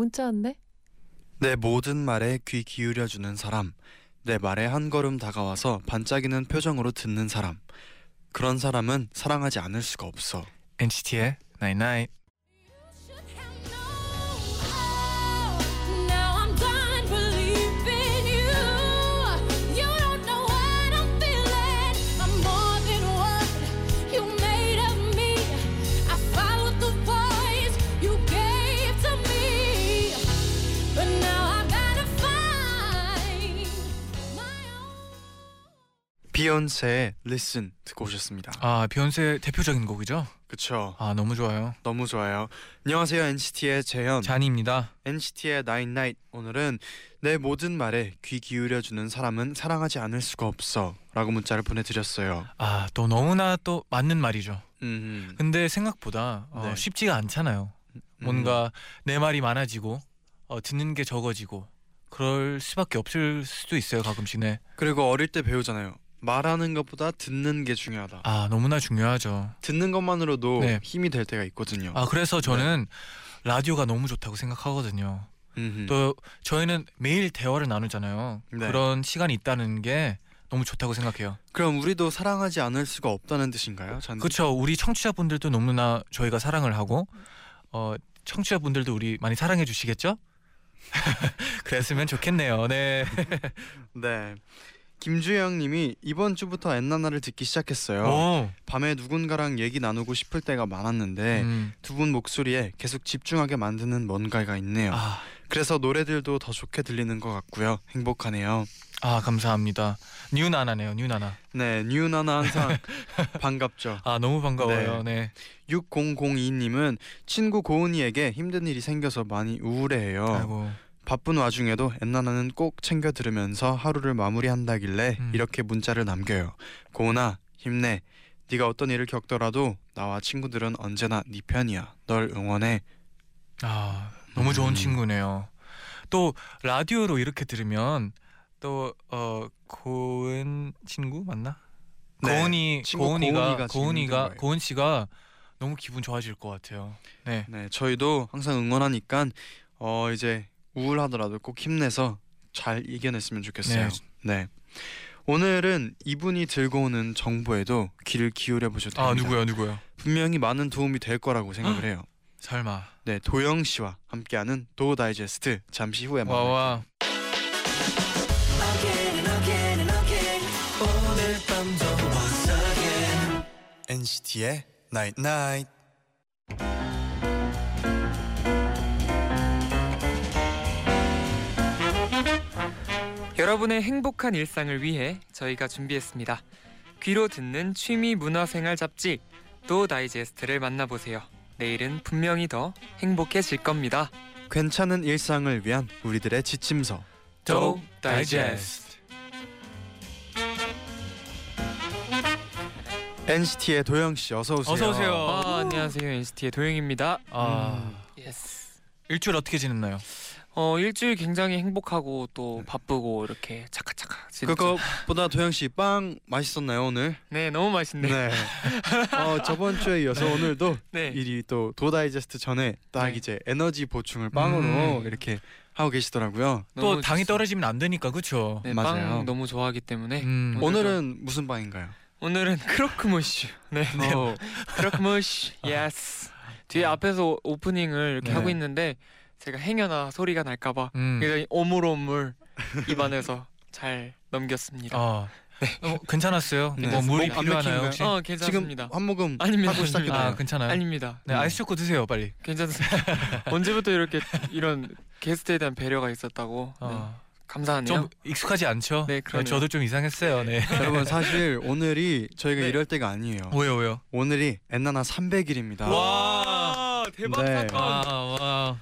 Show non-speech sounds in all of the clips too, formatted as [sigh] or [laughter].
문자 왔네. 내 모든 말에 귀 기울여주는 사람, 내 말에 한 걸음 다가와서 반짝이는 표정으로 듣는 사람. 그런 사람은 사랑하지 않을 수가 없어. NCT의 Night Night. 비욘세의 Listen 듣고 오셨습니다. 아 비욘세 대표적인 곡이죠. 그쵸. 아 너무 좋아요. 너무 좋아요. 안녕하세요 NCT의 재현. 잔입니다. NCT의 Nine Night. 오늘은 내 모든 말에 귀 기울여 주는 사람은 사랑하지 않을 수가 없어라고 문자를 보내드렸어요. 아 또 너무나 또 맞는 말이죠. 음, 근데 생각보다 어, 네. 쉽지가 않잖아요. 음. 뭔가 내 말이 많아지고 어, 듣는 게 적어지고 그럴 수밖에 없을 수도 있어요 가끔씩. 네. 그리고 어릴 때 배우잖아요. 말하는 것보다 듣는 게 중요하다. 아 너무나 중요하죠. 듣는 것만으로도 네. 힘이 될 때가 있거든요. 아 그래서 저는 라디오가 너무 좋다고 생각하거든요. 음흠. 또 저희는 매일 대화를 나누잖아요. 네. 그런 시간이 있다는 게 너무 좋다고 생각해요. 그럼 우리도 사랑하지 않을 수가 없다는 뜻인가요? 전 그렇죠. 우리 청취자분들도 너무나 저희가 사랑을 하고 어 청취자분들도 우리 많이 사랑해 주시겠죠? [laughs] 그랬으면 좋겠네요. 네. [laughs] 네. 김주영님이 이번 주부터 엔나나를 듣기 시작했어요. 오. 밤에 누군가랑 얘기 나누고 싶을 때가 많았는데 음. 두분 목소리에 계속 집중하게 만드는 뭔가가 있네요. 아, 그래서 노래들도 더 좋게 들리는 것 같고요. 행복하네요. 아 감사합니다. 뉴나나네요. 뉴나나. 네, 뉴나나 항상 [laughs] 반갑죠. 아 너무 반가워요. 네. 6002님은 친구 고은이에게 힘든 일이 생겨서 많이 우울해해요. 아이고. 바쁜 와중에도 엔나나는 꼭 챙겨 들으면서 하루를 마무리한다길래 음. 이렇게 문자를 남겨요. 고은아 힘내. 네가 어떤 일을 겪더라도 나와 친구들은 언제나 네 편이야. 널 응원해. 아 너무 좋은 음. 친구네요. 또 라디오로 이렇게 들으면 또 어 고은 친구 맞나? 네, 고은이 고은이가 고은이가. 고은 씨가 너무 기분 좋아질 것 같아요. 네. 네, 저희도 항상 응원하니까 어 이제 우울하더라도 꼭 힘내서 잘 이겨냈으면 좋겠어요. 네. 오늘은 이분이 들고 오는 정보에도 귀를 기울여 보셔도 됩니다. 아 누구야 누구야? 분명히 많은 도움이 될 거라고 생각을 해요. 설마. 네, 도영 씨와 함께하는 도 다이제스트 잠시 후에 만나요. 와와. NCT의 Night Night. 여러분의 행복한 일상을 위해 저희가 준비했습니다. 귀로 듣는 취미 문화생활 잡지 또 다이제스트를 만나보세요. 내일은 분명히 더 행복해질 겁니다. 괜찮은 일상을 위한 우리들의 지침서. 도 다이제스트. NCT의 도영 씨 어서 오세요. 어서 오세요. 아, 안녕하세요 NCT의 도영입니다. 아 yes. 일주일 어떻게 지냈나요? 어 일주일 굉장히 행복하고 또 바쁘고 이렇게 차카차카. 진짜. 그것보다 도영 씨 빵 맛있었나요 오늘? 네 너무 맛있네. 네. 어, 저번 주에 이어서 [laughs] 오늘도 네. 일이 또 도다이제스트 전에 딱 네. 이제 에너지 보충을 빵으로 음. 이렇게 하고 계시더라고요. 또 당이. 떨어지면 안 되니까 그렇죠. 네, 맞아요. 빵 너무 좋아하기 때문에 음. 오늘은 무슨 빵인가요? 오늘은 크로크무쉬. 네. 네. 어, [laughs] 크로크무쉬. Yes. 뒤에 앞에서 오프닝을 이렇게 네. 하고 있는데 제가 행여나 소리가 날까봐 음. 굉장히 오물오물 입안에서 잘 넘겼습니다. 아. 어, 괜찮았어요. 네. 뭐 물이 목안 필요하나요 맥히는가요? 혹시? 어 지금 괜찮습니다. 한 모금 아닙니다, 하고 시작해요. 아 괜찮아요. 아닙니다. 네 음. 아이스 초코 드세요 빨리. 괜찮습니다. [laughs] 언제부터 이렇게 이런 게스트에 대한 배려가 있었다고. 네. 어. 감사하네요. 좀 익숙하지 않죠? 네, 그러네요. 저도 좀 이상했어요. 네. 여러분 사실 오늘이 저희가 네. 이럴 때가 아니에요. 왜요 왜요? 오늘이 엔나나 300일입니다. 와 대박 네. 사건. 와 와.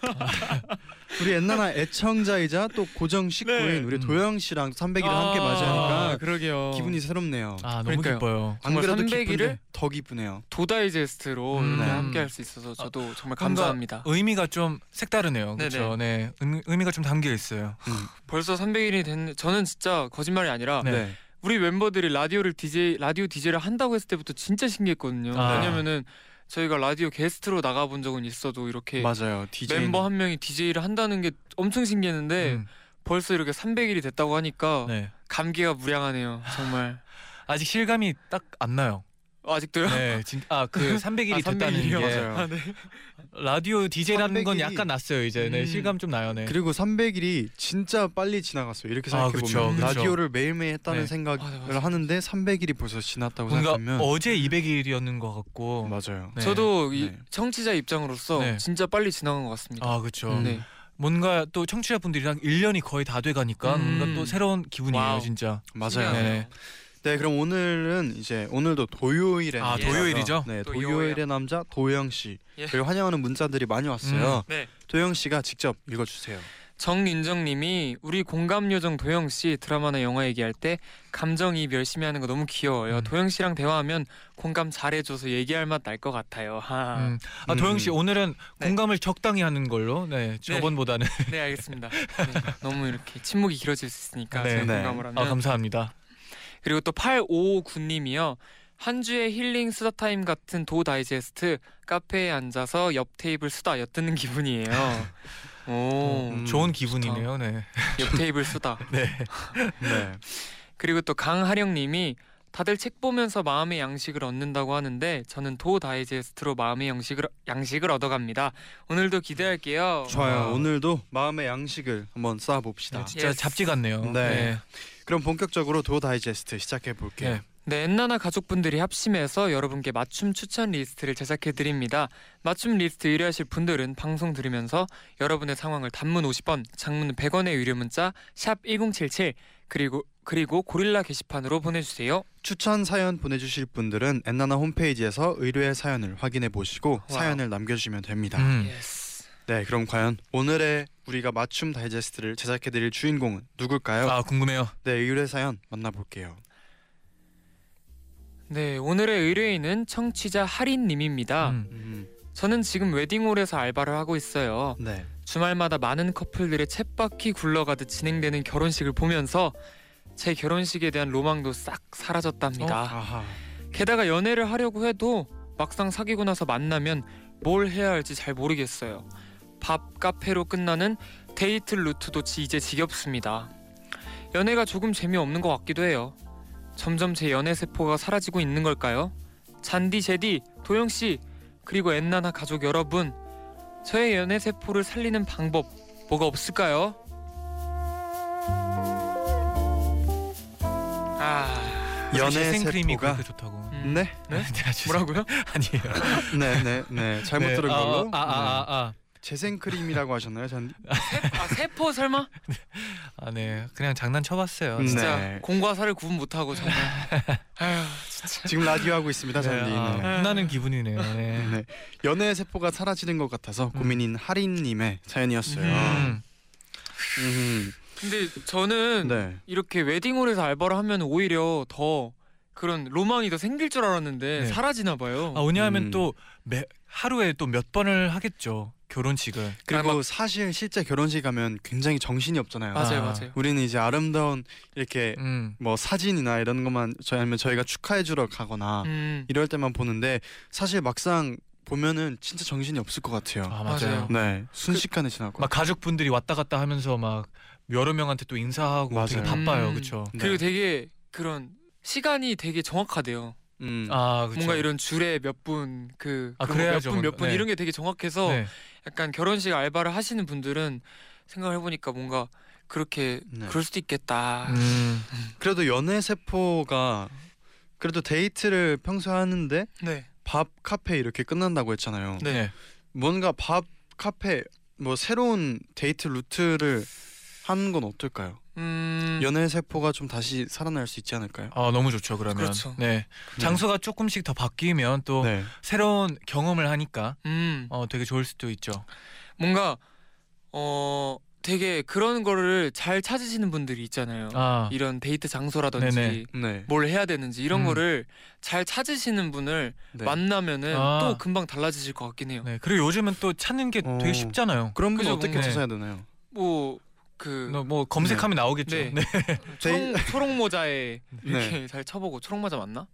[laughs] 우리 엔나나 애청자이자 또 고정 식구인 네. 우리 음. 도영 씨랑 300일을 함께 맞이하니까 그러게요. 기분이 새롭네요. 아 너무 그러니까요. 기뻐요. 안 정말 그래도 300일 을 기쁜데 더 기쁘네요. 도다이제스트로 음. 네. 함께 할 수 있어서 저도 정말 뭔가 감사합니다. 의미가 좀 색다르네요. 그렇죠. 네, 의- 의미가 좀 담겨 있어요. [laughs] 벌써 300일이 됐는데 저는 진짜 거짓말이 아니라 네. 우리 멤버들이 라디오를 DJ 라디오 DJ를 한다고 했을 때부터 진짜 신기했거든요. 아. 왜냐면은 저희가 라디오 게스트로 나가본 적은 있어도 이렇게 맞아요. DJ 멤버 한 명이 DJ를 한다는 게 엄청 신기했는데 음, 벌써 이렇게 300일이 됐다고 하니까 네. 감기가 무량하네요. 정말 [laughs] 아직 실감이 딱 안 나요. 아직도요? 네, 진, 아그 300일이 아, [laughs] 됐다는 300일 이요? 게 맞아요. 아, 네. 라디오 DJ라는 건 300일이 약간 났어요. 이제 네, 음. 실감 좀 나요. 네. 그리고 300일이 진짜 빨리 지나갔어요. 이렇게 아, 생각해 보면 그쵸. 라디오를 매일매일 했다는 네. 생각을 맞아, 맞아. 하는데 300일이 벌써 지났다고 뭔가 생각하면 어제 200일이었는 것 같고. 맞아요. 네. 저도 이 네. 청취자 입장으로서 네. 진짜 빨리 지나간 것 같습니다. 아 그렇죠. 음. 네. 뭔가 또 청취자분들이랑 1년이 거의 다 돼가니까 음. 뭔가 또 새로운 기분이에요, wow. 진짜. 맞아요. 네, 그럼 오늘은 이제 오늘도 도요일의 아, 도요일이죠? 네, 또 도요일의 남자 도영 씨. 예. 그리고 환영하는 문자들이 많이 왔어요. 네. 도영 씨가 직접 읽어주세요. 정윤정님이 우리 공감 요정 도영 씨 드라마나 영화 얘기할 때 감정이입 열심히 하는 거 너무 귀여워요. 음. 도영 씨랑 대화하면 공감 잘해줘서 얘기할 맛 날 것 같아요. 하. 음. 아 도영 씨 음. 오늘은 네. 공감을 적당히 하는 걸로. 네, 저번보다는. 네 알겠습니다. 네, 너무 이렇게 침묵이 길어질 수 있으니까 네. 제가 네. 공감을 하면 아 감사합니다. 그리고 또 8559님이요. 한 주의 힐링 수다 타임 같은 도 다이제스트 카페에 앉아서 옆 테이블 수다 엿듣는 기분이에요. [laughs] 오, 음, 좋은 기분이네요. 네. 옆 테이블 수다. [laughs] 네. [laughs] 네. 그리고 또 강하령님이 다들 책 보면서 마음의 양식을 얻는다고 하는데 저는 도 다이제스트로 마음의 양식을 양식을 얻어갑니다. 오늘도 기대할게요. 좋아요. 아. 오늘도 마음의 양식을 한번 쌓아봅시다. 네, 진짜 yes. 잡지 같네요. 네. 그럼 본격적으로 도 다이제스트 시작해 볼게요. 네. 네, 엔나나 가족분들이 합심해서 여러분께 맞춤 추천 리스트를 제작해 드립니다. 맞춤 리스트 의뢰하실 분들은 방송 들으면서 여러분의 상황을 단문 50원, 장문 100원의 유료 문자 샵 #1077 그리고 그리고 고릴라 게시판으로 보내주세요. 추천 사연 보내주실 분들은 엔나나 홈페이지에서 의뢰 사연을 확인해 보시고 와우. 사연을 남겨주시면 됩니다. 음. 네, 그럼 과연 오늘의 우리가 맞춤 다이제스트를 제작해드릴 주인공은 누굴까요? 아 궁금해요. 네, 의뢰 사연 만나볼게요. 네, 오늘의 의뢰인은 청취자 하린님입니다. 음. 음, 저는 지금 웨딩홀에서 알바를 하고 있어요. 네. 주말마다 많은 커플들의 챗바퀴 굴러가듯 진행되는 결혼식을 보면서 제 결혼식에 대한 로망도 싹 사라졌답니다. 아하. 게다가 연애를 하려고 해도 막상 사귀고 나서 만나면 뭘 해야 할지 잘 모르겠어요. 밥 카페로 끝나는 데이트 루트도 지- 이제 지겹습니다. 연애가 조금 재미없는 것 같기도 해요. 점점 제 연애 세포가 사라지고 있는 걸까요? 잔디 제디 도영 씨 그리고 엔나나 가족 여러분 저의 연애 세포를 살리는 방법 뭐가 없을까요? 아 연애 생크림이 세포가 그렇게 좋다고. 음, 네, 네? [laughs] 아, 뭐라고요? [laughs] 아니에요. 네, 네, 네. 잘못 네. 들은 아, 걸로. 아, 아, 아, 네. 아, 재생크림이라고 하셨나요, 전? 아 세포 설마? [laughs] 아, 네. 그냥 장난쳐봤어요. 음, 진짜 네. 공과 사를 구분 못하고 정말 [laughs] 아휴 진짜 지금 라디오 하고 있습니다, 네, 잔디. 아, 네. 혼나는 기분이네요. 네. [laughs] 네. 연애 세포가 사라지는 것 같아서 음. 고민인 하린님의 사연이었어요. 음. 음. 근데 저는 네. 이렇게 웨딩홀에서 알바를 하면 오히려 더 그런 로망이 더 생길 줄 알았는데 네. 사라지나 봐요. 아, 왜냐하면 음. 또 매, 하루에 또 몇 번을 하겠죠. 결혼식을. 그리고 사실 실제 결혼식 가면 굉장히 정신이 없잖아요. 맞아요, 아. 맞아요. 우리는 이제 아름다운 이렇게 음. 뭐 사진이나 이런 것만 저희 아니면 저희가 축하해 주러 가거나 음, 이럴 때만 보는데 사실 막상 보면은 진짜 정신이 없을 것 같아요. 아, 맞아요. 네, 순식간에 지나고. 막 가족분들이 왔다 갔다 하면서 막 여러 명한테 또 인사하고 되게 맞아요. 바빠요. 음. 그렇죠. 네. 그리고 되게 그런 시간이 되게 정확하대요. 음. 아. 뭔가 이런 줄에 몇 분 그 아, 그래야죠, 몇분 몇분 네. 이런 게 되게 정확해서 네. 약간 결혼식 알바를 하시는 분들은 생각을 해보니까 뭔가 그렇게 네. 그럴 수도 있겠다. 음. [laughs] 그래도 연애 세포가 그래도 데이트를 평소 에 하는데 네. 밥 카페 이렇게 끝난다고 했잖아요. 네. 네. 뭔가 밥 카페 뭐 새로운 데이트 루트를 하는 건 어떨까요? 음. 연애 세포가 좀 다시 살아날 수 있지 않을까요? 아, 너무 좋죠. 그러면. 그렇죠. 네. 장소가 조금씩 더 바뀌면 또 네. 새로운 경험을 하니까 음. 어 되게 좋을 수도 있죠. 뭔가 어 되게 그런 거를 잘 찾으시는 분들이 있잖아요. 아, 이런 데이트 장소라든지 네네. 네. 뭘 해야 되는지 이런 음. 거를 잘 찾으시는 분을 네. 만나면은 아. 또 금방 달라지실 것 같긴 해요. 네. 그리고 요즘은 또 찾는 게 어. 되게 쉽잖아요. 그런 분 어떻게 찾아야 되나요? 뭐 그너뭐 검색하면 나오겠죠. 네. 네. 초록, 초록 모자에 네. 이렇게 잘 쳐보고 초록 모자 맞나?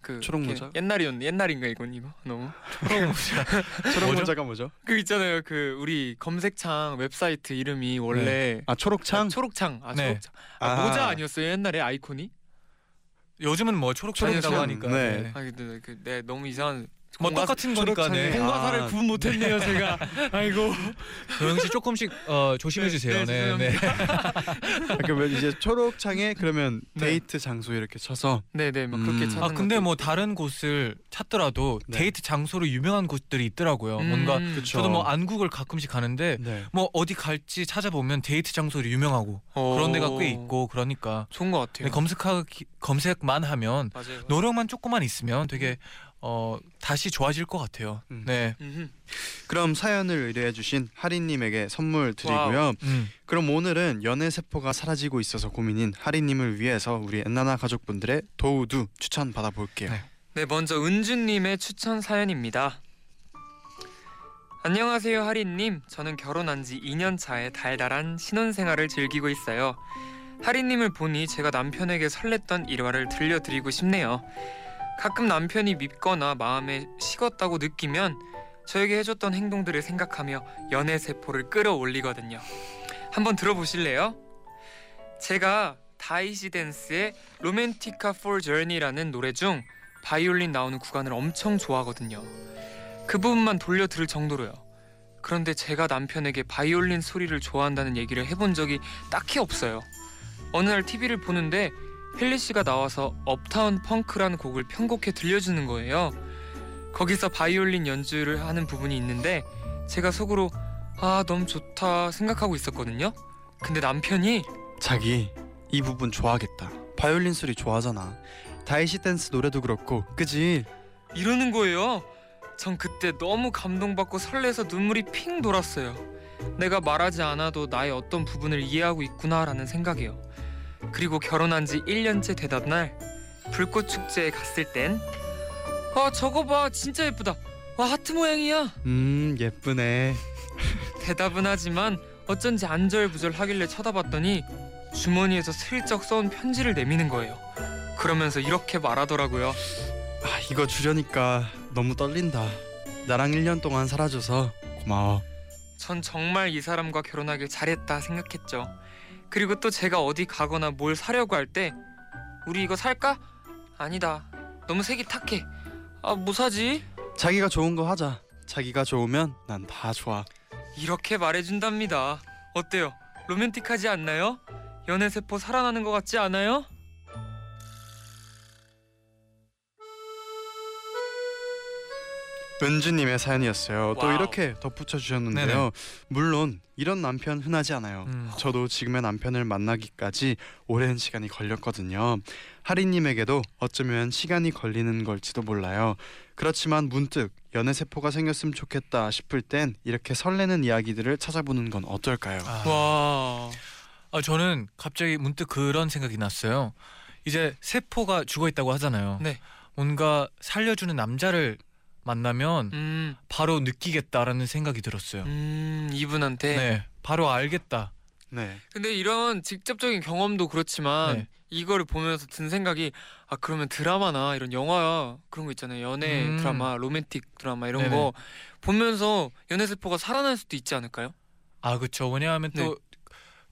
그 초록 모자? 옛날이었 옛날인가 이건 이거 너무 [laughs] 초록 [laughs] 뭐죠? 모자가 뭐죠? 그 있잖아요 그 우리 검색창 웹사이트 이름이 원래 아 초록창? 아, 초록창 아 네. 초록창 아, 모자 아니었어요 옛날에 아이콘이? 요즘은 뭐 초록창이라고 초록창. 하니까. 네. 네. 아 근데 그, 네, 너무 이상한 뭐 공과- 똑같은 거니까. 네. 공과사를 아. 구분 못했네요 제가 [laughs] 아이고 도영 씨 조금씩 어, 조심해 주세요. 네, 네. 네. [laughs] 그러면 이제 초록창에 그러면 네. 데이트 장소 이렇게 쳐서 네네 막 그렇게 음. 찾는 아 근데 것도 뭐. 다른 곳을 찾더라도 네. 데이트 장소로 유명한 곳들이 있더라고요. 뭔가 음. 그쵸. 저도 뭐 안국을 가끔씩 가는데 네. 뭐 어디 갈지 찾아보면 데이트 장소로 유명하고 어, 그런 데가 꽤 있고 그러니까 좋은 것 같아요 네, 검색하기 검색만 하면 맞아요 노력만 조금만 있으면 되게 어 다시 좋아질 것 같아요. 음. 네. 음흠. 그럼 사연을 의뢰해주신 하리님에게 선물 드리고요. 음. 그럼 오늘은 연애 세포가 사라지고 있어서 고민인 하리님을 위해서 우리 엔나나 가족분들의 도우두 추천 받아볼게요. 네. 네, 먼저 은주님의 추천 사연입니다. 안녕하세요, 하리님. 저는 결혼한 지 2년 차에 달달한 신혼 생활을 즐기고 있어요. 하리님을 보니 제가 남편에게 설렜던 일화를 들려드리고 싶네요. 가끔 남편이 밉거나 마음에 식었다고 느끼면 저에게 해줬던 행동들을 생각하며 연애 세포를 끌어올리거든요. 한번 들어보실래요? 제가 다이시 댄스의 로맨티카 for Journey라는 노래 중 바이올린 나오는 구간을 엄청 좋아하거든요. 그 부분만 돌려 들을 정도로요. 그런데 제가 남편에게 바이올린 소리를 좋아한다는 얘기를 해본 적이 딱히 없어요. 어느 날 TV를 보는데 헨리 씨가 나와서 Uptown Funk라는 곡을 편곡해 들려주는 거예요. 거기서 바이올린 연주를 하는 부분이 있는데 제가 속으로 아 너무 좋다 생각하고 있었거든요. 근데 남편이 자기 이 부분 좋아하겠다. 바이올린 소리 좋아하잖아. Daishi Dance 노래도 그렇고, 그지? 이러는 거예요. 전 그때 너무 감동받고 설레서 눈물이 핑 돌았어요. 내가 말하지 않아도 나의 어떤 부분을 이해하고 있구나라는 생각이요. 그리고 결혼한 지 1년째 되던 날 불꽃 축제에 갔을 땐 아, 저거 봐. 진짜 예쁘다. 와, 하트 모양이야. 음 예쁘네. [laughs] 대답은 하지만 어쩐지 안절부절 하길래 쳐다봤더니 주머니에서 슬쩍 써온 편지를 내미는 거예요. 그러면서 이렇게 말하더라고요. 아 이거 주려니까 너무 떨린다. 나랑 1년 동안 살아줘서 고마워. 전 정말 이 사람과 결혼하길 잘했다 생각했죠. 그리고 또 제가 어디 가거나 뭘 사려고 할 때 우리 이거 살까? 아니다. 너무 색이 탁해. 아, 뭐 사지? 자기가 좋은 거 하자. 자기가 좋으면 난 다 좋아. 이렇게 말해준답니다. 어때요? 로맨틱하지 않나요? 연애 세포 살아나는 것 같지 않아요? 은주님의 사연이었어요. 또 와우. 이렇게 덧붙여 주셨는데요. 네네. 물론 이런 남편 흔하지 않아요. 음. 저도 지금의 남편을 만나기까지 오랜 시간이 걸렸거든요. 하리님에게도 어쩌면 시간이 걸리는 걸지도 몰라요. 그렇지만 문득 연애 세포가 생겼으면 좋겠다 싶을 땐 이렇게 설레는 이야기들을 찾아보는 건 어떨까요? 아. 와. 아 저는 갑자기 문득 그런 생각이 났어요. 이제 세포가 죽어 있다고 하잖아요. 네. 뭔가 살려주는 남자를 만나면 음, 바로 느끼겠다라는 생각이 들었어요. 음, 이분한테. 네, 바로 알겠다. 네. 근데 이런 직접적인 경험도 그렇지만 네. 이거를 보면서 든 생각이 아 그러면 드라마나 이런 영화 그런 거 있잖아요 연애 음. 드라마 로맨틱 드라마 이런 네네. 거 보면서 연애 세포가 살아날 수도 있지 않을까요? 아 그렇죠. 왜냐하면 또 네.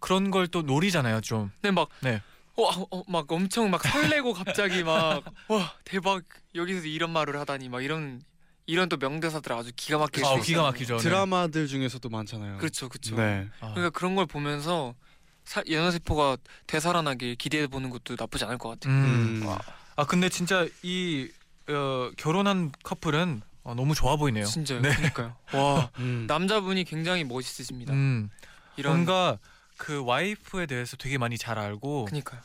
그런 걸 또 노리잖아요, 좀. 근데 막 네. 어, 어, 막 엄청 막 설레고 [laughs] 갑자기 막 와 대박 여기서 이런 말을 하다니 막 이런 이런 또 명대사들 아주 기가 막히게 아, 써 기가. 막히죠. 네. 드라마들 중에서도 많잖아요. 그렇죠 그렇죠 네. 아, 그러니까 그런 걸 보면서 사, 연애 세포가 되살아나길 기대해 보는 것도 나쁘지 않을 것 같아요 음. 음. 아 근데 진짜 이 어, 결혼한 커플은 어, 너무 좋아 보이네요. 진짜요 네. 그러니까요 [laughs] 와 음. 남자분이 굉장히 멋있으십니다 음, 이런 뭔가 그 와이프에 대해서 되게 많이 잘 알고 그니까요.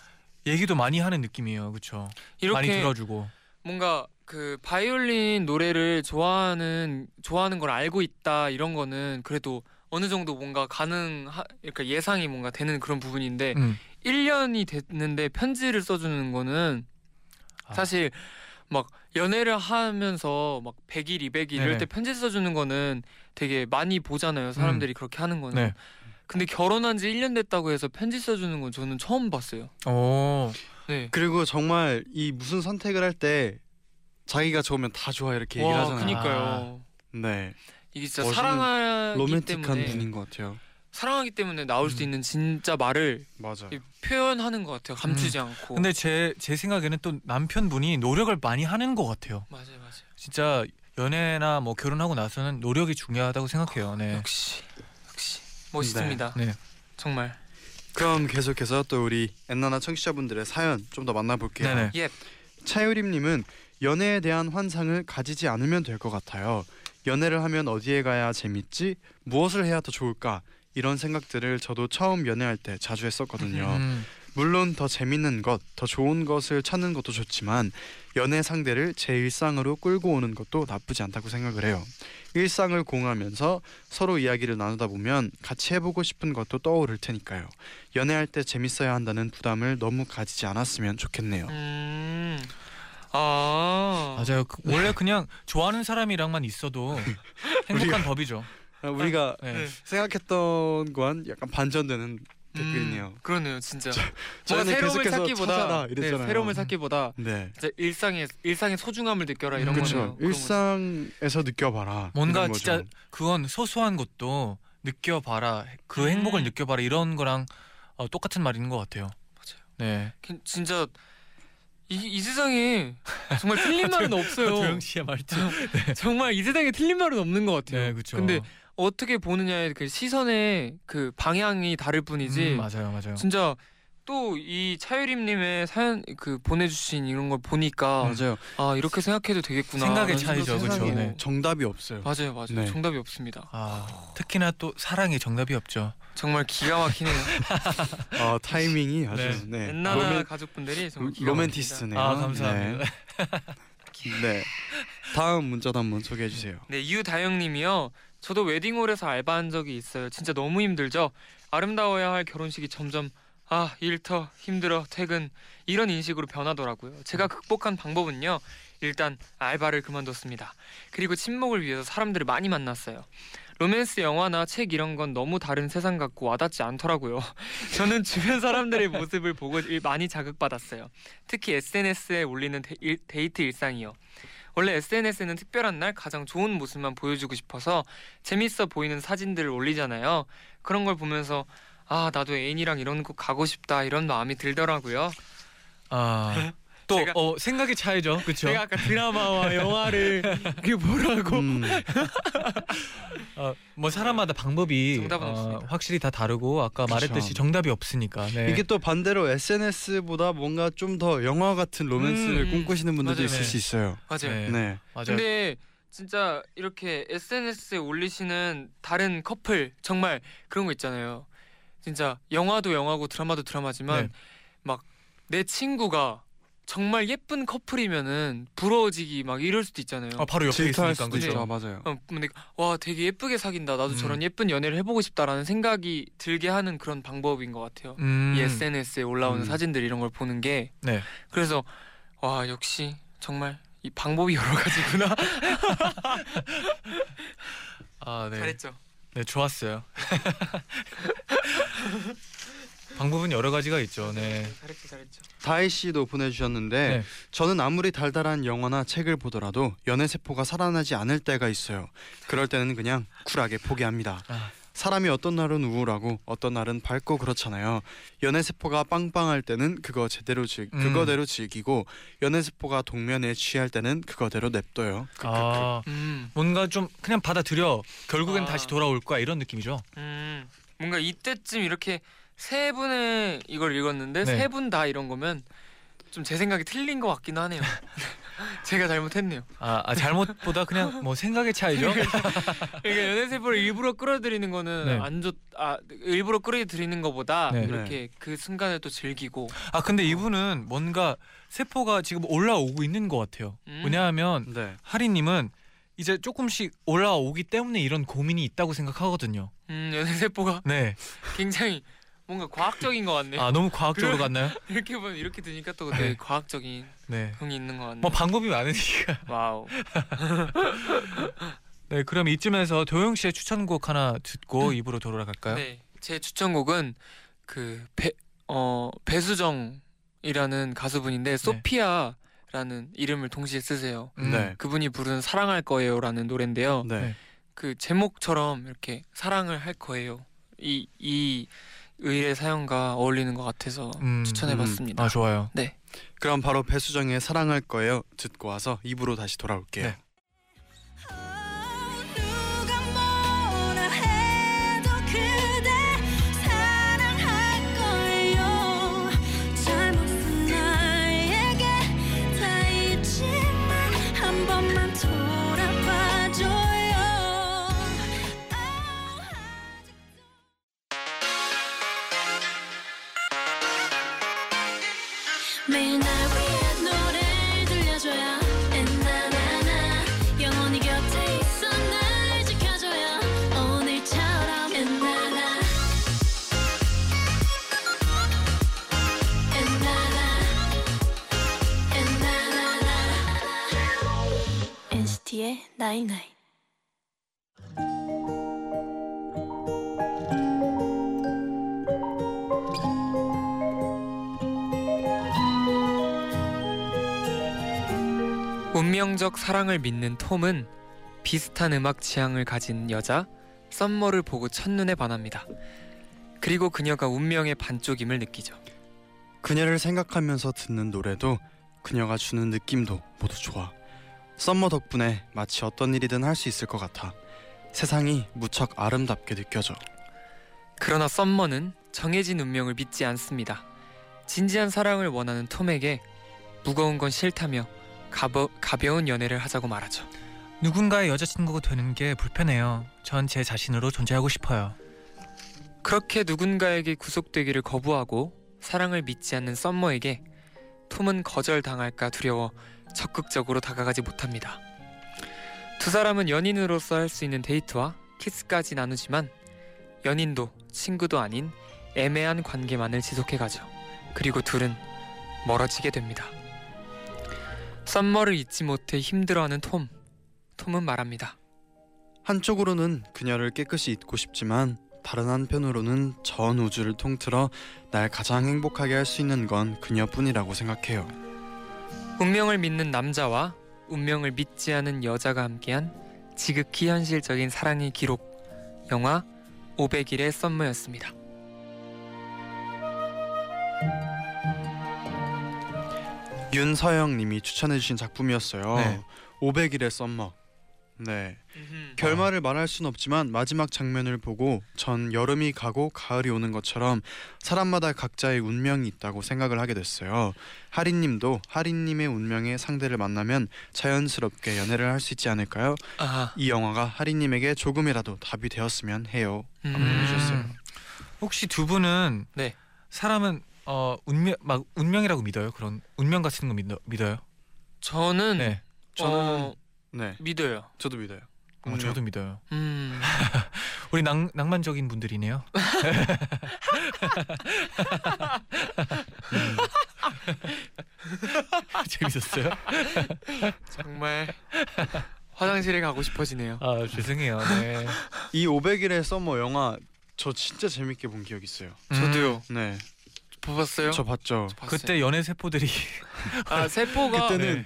얘기도 많이 하는 느낌이에요, 그렇죠? 많이 들어주고. 뭔가 그 바이올린 노래를 좋아하는 좋아하는 걸 알고 있다 이런 거는 그래도 어느 정도 뭔가 가능 그러니까 예상이 뭔가 되는 그런 부분인데 음. 1년이 됐는데 편지를 써주는 거는 아. 사실 막 연애를 하면서 막 100일, 200일 이럴 네네. 때 편지 써주는 거는 되게 많이 보잖아요. 사람들이 그렇게 하는 거는. 네. 근데 결혼한 지 1년 됐다고 해서 편지 써주는 건 저는 처음 봤어요. 오. 네. 그리고 정말 이 무슨 선택을 할 때 자기가 좋으면 다 좋아 이렇게 얘기를 와, 하잖아요. 그니까요. 네. 이게 진짜 멋있는 사랑하기 로맨틱한 때문에 분인 것 같아요. 사랑하기 때문에 나올 수 음. 있는 진짜 말을 맞아. 이 표현하는 것 같아요. 감추지 않고. 근데 제 제 생각에는 또 남편분이 노력을 많이 하는 것 같아요. 맞아요, 맞아요. 진짜 연애나 뭐 결혼하고 나서는 노력이 중요하다고 생각해요. 네. 역시, 역시 멋있습니다. 네. 정말. 그럼 계속해서 또 우리 엔나나 청취자분들의 사연 좀 더 만나볼게요. 네네. 예. 차유림님은 연애에 대한 환상을 가지지 않으면 될 것 같아요. 연애를 하면 어디에 가야 재밌지? 무엇을 해야 더 좋을까? 이런 생각들을 저도 처음 연애할 때 자주 했었거든요. 음. 물론 더 재밌는 것, 더 좋은 것을 찾는 것도 좋지만 연애 상대를 제 일상으로 끌고 오는 것도 나쁘지 않다고 생각을 해요. 일상을 공하면서 서로 이야기를 나누다 보면 같이 해보고 싶은 것도 떠오를 테니까요. 연애할 때 재밌어야 한다는 부담을 너무 가지지 않았으면 좋겠네요. 음. 아. 맞아요. 그- 원래 그냥 좋아하는 사람이랑만 있어도 [laughs] 행복한 법이죠. 아, 우리가 네. 네. 생각했던 거와는 약간 반전되는 댓글이네요. 음, 그러네요, 진짜. 뭔가 저희는 새로움을 계속해서 찾기보다 찾아라 네, 이랬잖아요. 새로움을 찾기보다 네. 진짜 일상의 일상의 소중함을 느껴라 이런. 그렇죠. 그런 거죠. 일상에서 느껴봐라. 뭔가 이런 거죠. 진짜 그건 소소한 것도 느껴봐라. 그 음. 행복을 느껴봐라. 이런 거랑 어, 똑같은 말인 것 같아요. 맞아요. 네. 그- 진짜 이, 이 세상에 정말 틀린 말은 없어요. 도영 씨의 말투. 정말 이 세상에 틀린 말은 없는 것 같아요. 네, 그렇죠. 근데 어떻게 보느냐의 그 시선의 그 방향이 다를 뿐이지. 음, 맞아요, 맞아요. 진짜 또 이 차유림님의 사연 그 보내주신 이런 걸 보니까 맞아요. 아 이렇게 생각해도 되겠구나. 생각의 차이죠, 생각이 네. 정답이 없어요. 맞아요, 맞아요. 네. 정답이 없습니다. 아, 특히나 또 사랑에 정답이 없죠. 정말 기가 막히네요. [laughs] 어, 타이밍이 아주 네. 네. 옛날 로맨, 가족분들이 정말 기가 로맨티스트네요. 아, 감사합니다. 네. [laughs] 네. 다음 문자도 한번 소개해 주세요. 네, 유다영님이요. 저도 웨딩홀에서 알바한 적이 있어요. 진짜 너무 힘들죠. 아름다워야 할 결혼식이 점점 아 일터 힘들어 퇴근 이런 인식으로 변하더라고요. 제가 극복한 방법은요. 일단 알바를 그만뒀습니다. 그리고 친목을 위해서 사람들을 많이 만났어요. 로맨스 영화나 책 이런 건 너무 다른 세상 같고 와닿지 않더라고요. [laughs] 저는 주변 사람들의 모습을 보고 일- 많이 자극받았어요. 특히 SNS에 올리는 데, 데이트 일상이요. 원래 SNS에는 특별한 날 가장 좋은 모습만 보여주고 싶어서 재밌어 보이는 사진들을 올리잖아요. 그런 걸 보면서 아 나도 애인이랑 이런 곳 가고 싶다 이런 마음이 들더라고요. 아, [laughs] 또 제가- 어, 생각의 차이죠, 그렇죠? 제가 아까 드라마와 [laughs] 영화를 그게 뭐라고? 음, [laughs] 어, 뭐 사람마다 방법이 정답은 어, 없습니다. 확실히 다 다르고 아까 그쵸. 말했듯이 정답이 없으니까. 네. 이게 또 반대로 SNS보다 뭔가 좀 더 영화 같은 로맨스를 음, 꿈꾸시는 분들도 맞아요. 있을 네. 수 있어요. 맞아요. 네. 네. 맞아요. 근데 진짜 이렇게 SNS에 올리시는 다른 커플 정말 그런 거 있잖아요. 진짜 영화도 영화고 드라마도 드라마지만 네. 막내 친구가 정말 예쁜 커플이면은 부러워지기 막 이럴 수도 있잖아요. 아, 바로 옆에 있으니까 수도 그렇죠. 있죠. 맞아요. 어, 근데 와 되게 예쁘게 사귄다. 나도 음. 저런 예쁜 연애를 해보고 싶다라는 생각이 들게 하는 그런 방법인 것 같아요. 음, 이 SNS에 올라오는 음. 사진들 이런 걸 보는 게 네. 그래서 와 역시 정말 이 방법이 여러 가지구나. [laughs] 아, 네. 잘했죠. 네, 좋았어요. [laughs] 방법은 여러 가지가 있죠. 네. 잘했죠, 잘했죠. 다희 씨도 보내주셨는데 네. 저는 아무리 달달한 영화나 책을 보더라도 연애 세포가 살아나지 않을 때가 있어요. 그럴 때는 그냥 쿨하게 포기합니다. 아. 사람이 어떤 날은 우울하고 어떤 날은 밝고 그렇잖아요. 연애 세포가 빵빵할 때는 그거 제대로 즐 음. 그거대로 즐기고 연애 세포가 동면에 취할 때는 그거대로 냅둬요. 아, 음, 뭔가 좀 그냥 받아들여. 결국엔 아. 다시 돌아올 거야 이런 느낌이죠. 음, 뭔가 이때쯤 이렇게 세 분의 이걸 읽었는데 네. 세분 다 이런 거면 좀 제 생각이 틀린 것 같긴 하네요. [laughs] 제가 잘못했네요. 아, 아 잘못보다 그냥 뭐 생각의 차이죠. [laughs] 그러니까 연애 세포를 일부러 끌어들이는 거는 네. 안 좋, 아 일부러 끌어들이는 것보다 네. 이렇게 그 순간을 또 즐기고. 아 근데 이분은 뭔가 세포가 지금 올라오고 있는 것 같아요. 음. 왜냐하면 네. 하리님은 이제 조금씩 올라오기 때문에 이런 고민이 있다고 생각하거든요. 음, 연애 세포가 네. 굉장히 뭔가 과학적인 것 같네. 아 너무 과학적으로. 갔나요? [laughs] 이렇게 보면 이렇게 드니까 또 되게 네. 과학적인 네. 흥이 있는 것 같네. 뭐 방법이 많으니까. [laughs] 와우. 네, 그럼 이쯤에서 도영 씨의 추천곡 하나 듣고 2부로 돌아갈까요? 네, 제 추천곡은 그 배, 어, 배수정이라는 가수분인데 소피아라는 이름을 동시에 쓰세요. 음. 네. 그분이 부른 사랑할 거예요라는 노래인데요. 네. 네. 그 제목처럼 이렇게 사랑을 할 거예요. 이이 의뢰 사연과 어울리는 것 같아서 음, 추천해봤습니다. 아 좋아요. 네. 그럼 바로 배수정의 사랑할 거예요 듣고 와서 2부로 다시 돌아올게요. 네. NCT의 night night 운명적 사랑을 믿는 톰은 비슷한 음악 취향을 가진 여자 썸머를 보고 첫눈에 반합니다. 그리고 그녀가 운명의 반쪽임을 느끼죠. 그녀를 생각하면서 듣는 노래도 그녀가 주는 느낌도 모두 좋아. 썸머 덕분에 마치 어떤 일이든 할 수 있을 것 같아. 세상이 무척 아름답게 느껴져. 그러나 썸머는 정해진 운명을 믿지 않습니다. 진지한 사랑을 원하는 톰에게 무거운 건 싫다며 가벼, 가벼운 연애를 하자고 말하죠. 누군가의 여자친구가 되는 게 불편해요. 전 제 자신으로 존재하고 싶어요. 그렇게 누군가에게 구속되기를 거부하고 사랑을 믿지 않는 썸머에게 톰은 거절당할까 두려워 적극적으로 다가가지 못합니다. 두 사람은 연인으로서 할 수 있는 데이트와 키스까지 나누지만 연인도 친구도 아닌 애매한 관계만을 지속해가죠. 그리고 둘은 멀어지게 됩니다. 썸머를 잊지 못해 힘들어하는 톰. 톰은 말합니다. 한쪽으로는 그녀를 깨끗이 잊고 싶지만 다른 한편으로는 전 우주를 통틀어 날 가장 행복하게 할 수 있는 건 그녀뿐이라고 생각해요. 운명을 믿는 남자와 운명을 믿지 않은 여자가 함께한 지극히 현실적인 사랑의 기록 영화 500일의 썸머였습니다. 윤서영 님이 추천해 주신 작품이었어요. 네. 500일의 썸머. 네. 결말을 말할 순 없지만 마지막 장면을 보고 전 여름이 가고 가을이 오는 것처럼 사람마다 각자의 운명이 있다고 생각을 하게 됐어요. 하리님도 하리님의 운명의 상대를 만나면 자연스럽게 연애를 할 수 있지 않을까요? 아, 이 영화가 하리님에게 조금이라도 답이 되었으면 해요. 음. 보내주셨어요. 혹시 두 분은 네. 사람은 어 운명 막 운명이라고 믿어요? 그런 운명 같은 거 믿어, 믿어요? 저는 네. 저는 어, 네, 믿어요. 저도 믿어요. 어, 저도 믿어요. 음, [laughs] 우리 낭, 낭만적인 분들이네요. [laughs] [laughs] 재밌었어요? 정말 화장실에 가고 싶어지네요. 아 죄송해요. 네. 이 500일의 썸머 영화 저 진짜 재밌게 본 기억 있어요. 저도요. 네, 보셨어요? 저 봤죠. 저 봤어요. 그때 연애 세포들이 아 세포가 그때는 네.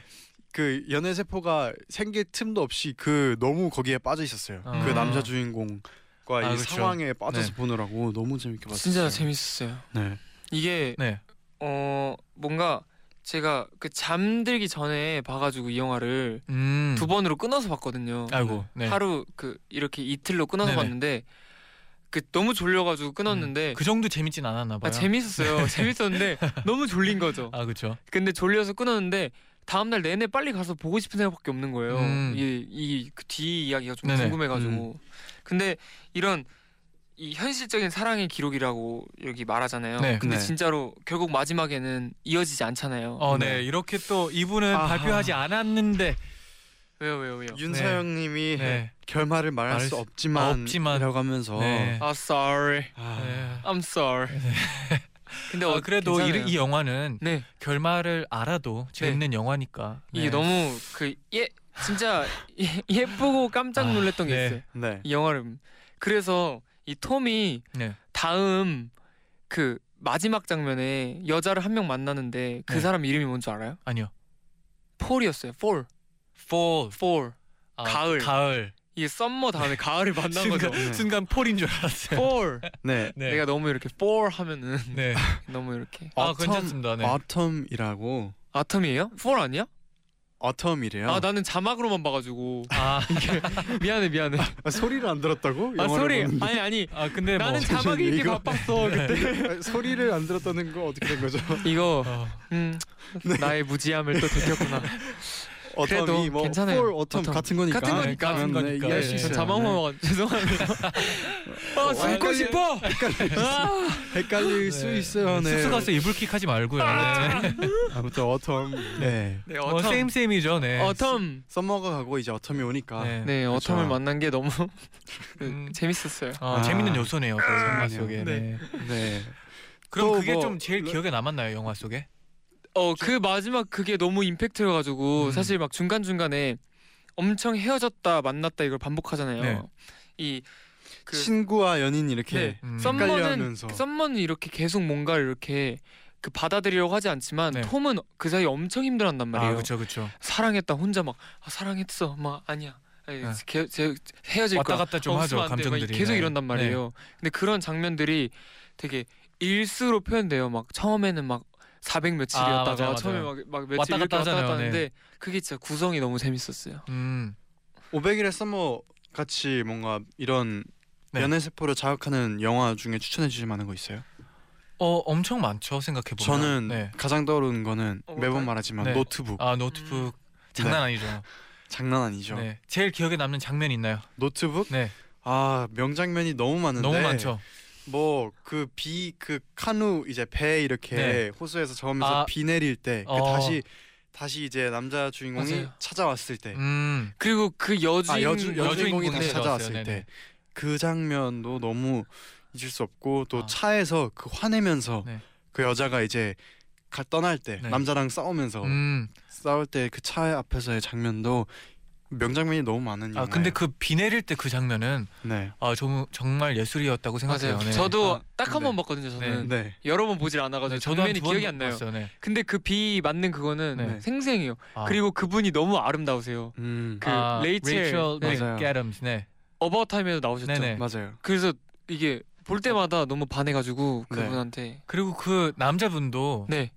그 연애 세포가 생길 틈도 없이 그 너무 거기에 빠져 있었어요. 어. 그 남자 주인공과 아, 이 그쵸. 상황에 빠져서 네. 보느라고 너무 재밌게 봤어요. 진짜 재밌었어요. 네. 이게 네. 어 뭔가 제가 그 잠들기 전에 봐가지고 이 영화를 음. 두 번으로 끊어서 봤거든요. 아이고. 네. 하루 그 이렇게 이틀로 끊어서 네네. 봤는데 그 너무 졸려가지고 끊었는데 그 정도 재밌진 않았나 봐요. 아, 재밌었어요. [laughs] 재밌었는데 너무 졸린 거죠. 아 그렇죠. 근데 졸려서 끊었는데 다음 날 내내 빨리 가서 보고 싶은 생각밖에 없는 거예요. 음. 이이뒤 이야기가 좀 네네. 궁금해가지고. 근데 이런 이 현실적인 사랑의 기록이라고 여기 말하잖아요. 네. 근데 네. 진짜로 결국 마지막에는 이어지지 않잖아요. 어, 네. 이렇게 또 이분은 아하. 발표하지 않았는데 왜요 왜요 왜요? 윤서영님이 네. 결말을 말할 말할 수 수- 없지만 하면서 네. 아 sorry. 아, 네. I'm sorry. 근데 아, 어, 그래도 이. 이 영화는 네 결말을 알아도 재밌는 영화니까. 이게 네. 너무 그 예 진짜 예, 예쁘고 깜짝 아, 놀랐던 게 네. 있어요. 네. 이 영화를 그래서 이 톰이 네. 다음 그 마지막 장면에 여자를 한 명 만나는데 그 네. 사람 이름이 뭔지 알아요? 아니요. 폴이었어요. 폴. Fall. 폴. 아, 가을. 가을. 이게 썸머 다음에 가을을 [laughs] 만난 거죠. 순간, 순간 Fall인 줄 알았어요. Fall. [laughs] 네. 네. 내가 너무 이렇게 Fall 하면은 네. [laughs] 너무 이렇게 아, Autumn- 괜찮습니다. 네. Autumn이라고 Autumn이에요? Fall 아니야? Autumn이래요. 아 나는 자막으로만 봐가지고 아, 미안해 미안해. 아, 소리를 안 들었다고? 아 소리 보는데. 아니 아니 아 근데 뭐 나는 자막이 이렇게 이거- 바빴어 그때. 아, 소리를 안 들었다는 거 어떻게 된 거죠? 이거 어, 음 나의 무지함을 또 들켰구나. 그래도 Autumn이 뭐 괜찮아요. Fall, Autumn, Autumn. 같은 거니까. 같은 거니까. 그러면 같은 네, 거니까. 이해할 네. 수 있어요. 자막만 죄송합니다. 아 숨고 헷갈리- 싶어. 아, 헷갈릴 수 있어요. 네. 숙소 가서 이불킥 하지 말고요. 네. 아무튼 Autumn. 네. 네 어, Autumn. Same same이죠. 네. Autumn. 썸머가 가고 이제 Autumn이 오니까. 네. 네 그렇죠. Autumn을 만난 게 너무 [laughs] 그, 음. 재밌었어요. 어, 아. 재밌는 요소네요. 그 영화. 속에. 네. 네. 네. 그럼 또 그게 뭐- 좀 제일 기억에 남았나요, 영화 속에? 어 그 마지막 그게 너무 임팩트여가지고 음. 사실 막 중간 중간에 엄청 헤어졌다 만났다 이걸 반복하잖아요. 네. 이 그 친구와 연인 이렇게 네. 음. 썸머는 헷갈려하면서. 썸머는 이렇게 계속 뭔가를 이렇게 그 받아들이려고 하지 않지만 네. 톰은 그 사이 에 엄청 힘들었단 말이에요. 아, 그렇죠, 그렇죠. 사랑했다 혼자 막 아, 사랑했어 막 아니야. 아니, 네. 게, 제, 헤어질 왔다 거야. 갔다 좀 어, 하죠, 없으면 안 돼. 막 감정들이. 계속 네. 이런단 말이에요. 근데 그런 장면들이 되게 일수로 표현돼요. 막 처음에는 막 400 며칠이었다가 아, 맞아요, 처음에 맞아요. 막, 막 며칠 왔다 이렇게 갔다 왔다 갔다 하잖아요, 하는데 그게 진짜 구성이 너무 재밌었어요. 음. 500일의 썸머 같이 뭔가 이런 네. 연애 세포를 자극하는 영화 중에 추천해 주실 만한 거 있어요? 어, 엄청 많죠, 생각해 보면. 저는 네. 가장 떠오르는 거는 어, 매번? 말하지만 네. 노트북 아, 노트북 장난 아니죠. [laughs] 장난 아니죠. 네. 제일 기억에 남는 장면 있나요? 노트북 네. 아 명장면이 너무 많은데 너무 많죠. 뭐 그 비 그 카누 이제 배 이렇게 네. 호수에서 저으면서 아. 비 내릴 때그 어. 다시 다시 이제 남자 주인공이 맞아요. 찾아왔을 때 음. 그리고 그 여주인 아, 여주 여주인공이 다시. 찾아왔을. 때 그 장면도 너무 잊을 수 없고 또 아. 차에서 그 화내면서 네. 그 여자가 이제 가 떠날 때 네. 남자랑 싸우면서 음. 싸울 때 그 차 앞에서의 장면도 명장면이 너무 많은 아. 근데 그 비 내릴 때 그 장면은 네. 아, 정, 정말 예술이었다고 생각해요. 맞아요. 네. 저도 아, 딱한 네. 번 봤거든요. 저는 네. 여러 번 보질 않아가지고 네, 장면이 두번 기억이 안 나요. 봤어요. 네. 근데 그 비 맞는 그거는 네. 생생해요. 아. 그리고 그분이 너무 아름다우세요. 음. 그 아, 레이첼, 네. 맞아요. 맥애덤스. 네. About Time에도 나오셨죠. 네네. 맞아요. 그래서 이게 볼 때마다 너무 반해가지고 네. 그분한테 그리고 그 남자분도 네.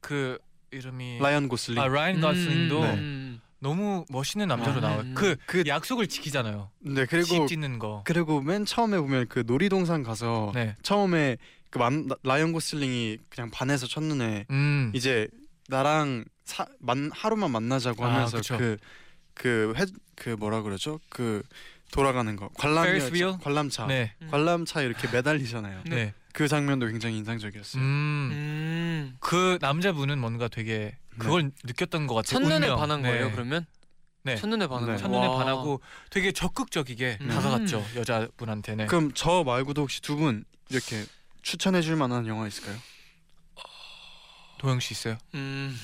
그 이름이 라이언 고슬링. 아 라이언 가슬링도 네. 음. 너무 멋있는 남자로 아, 나와요. 음. 그, 그- 약속을 지키잖아요. 네집 그리고 짓는 거. 그리고 맨 처음에 보면 그 놀이동산 가서 네. 처음에 그 만, 라이언 고슬링이 그냥 반해서 첫눈에 음. 이제 나랑 사, 만, 하루만 만나자고 아, 하면서 그쵸. 그그회그 뭐라 그러죠? 그 돌아가는 거 관람 wheel? 관람차 네. 관람차 이렇게 매달리잖아요. 네. 네. 그 장면도 굉장히 인상적이었어요. 음. 음. 그 남자분은 뭔가 되게 그걸 느꼈던 것 같아요. 첫눈에 운명. 반한 네. 거예요. 그러면 네. 첫눈에 반한 네. 거예요. 첫눈에 와. 반하고 되게 적극적이게 음. 다가갔죠 여자분한테. 네. 그럼 저 말고도 혹시 두 분 이렇게 추천해 줄 만한 영화 있을까요? 도영 씨 있어요? 음.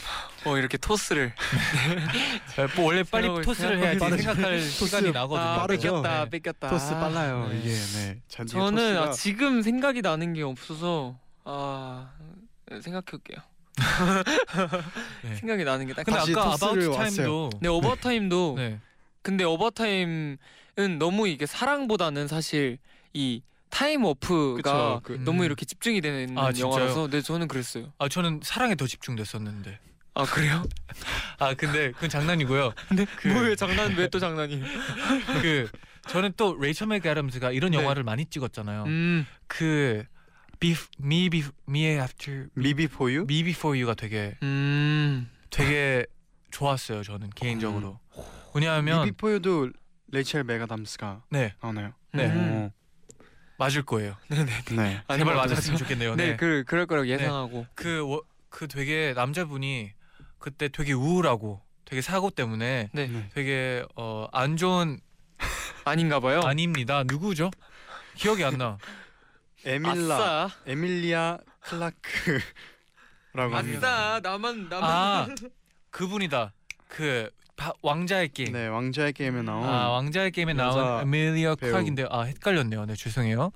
어 이렇게 토스를 [laughs] 뭐 원래 빨리 토스를 해야지 생각을 생각할 시간이 나거든요. 아, 빠르죠? 뺏겼다 네. 뺏겼다. 토스 빨라요 네. 이게 네. 저는 아, 토스가- 지금 생각이 나는 게 없어서 아 생각해 올게요. [laughs] 네. 생각이 나는 게딱 근데 다시 아까 토스를 About 왔어요. Time도 네 About Time도 네. 근데 About Time은 너무 이게 사랑보다는 사실 이 time leap가 그쵸, 그- 너무 음. 이렇게 집중이 되는 아, 진짜요? 영화라서 네 저는 그랬어요. 아 저는 사랑에 더 집중됐었는데. 아 그래요? [laughs] 아 근데 그건 장난이고요. [laughs] 근데 그- 뭐왜 장난 왜 또 장난이? 그 저는 또 레이첼 맥아담스가 이런 네. 영화를 많이 찍었잖아요. 음. 그 Beef, Me, Be, Me After 미비 포유? Me Before You가 되게 음. 되게 좋았어요. 저는 개인적으로. 왜냐하면 Me Before You도 레이첼 메가담스가 네 나오나요? 네. 음. 맞을 거예요. [laughs] 네. 아니, 제발 맞아요. 맞았으면 좋겠네요. 네, 네. 그 그럴 거라고 예상하고. 그, 워- 그 되게 남자분이 그때 되게 우울하고 되게 사고 때문에 네. 네. 되게 어, 안 좋은 [laughs] 아닌가 봐요. 아닙니다. 누구죠? 기억이 안 나. 에밀라 아싸. 에밀리아 클라크라고 합니다. 아싸. 나만 나만. 아 [laughs] 그분이다. 그 바- 왕좌의 게임. 네 왕좌의 게임에 나온 아 왕좌의 게임에 여자 나온 에밀리아 배우. 클락인데 아 헷갈렸네요. 네 죄송해요.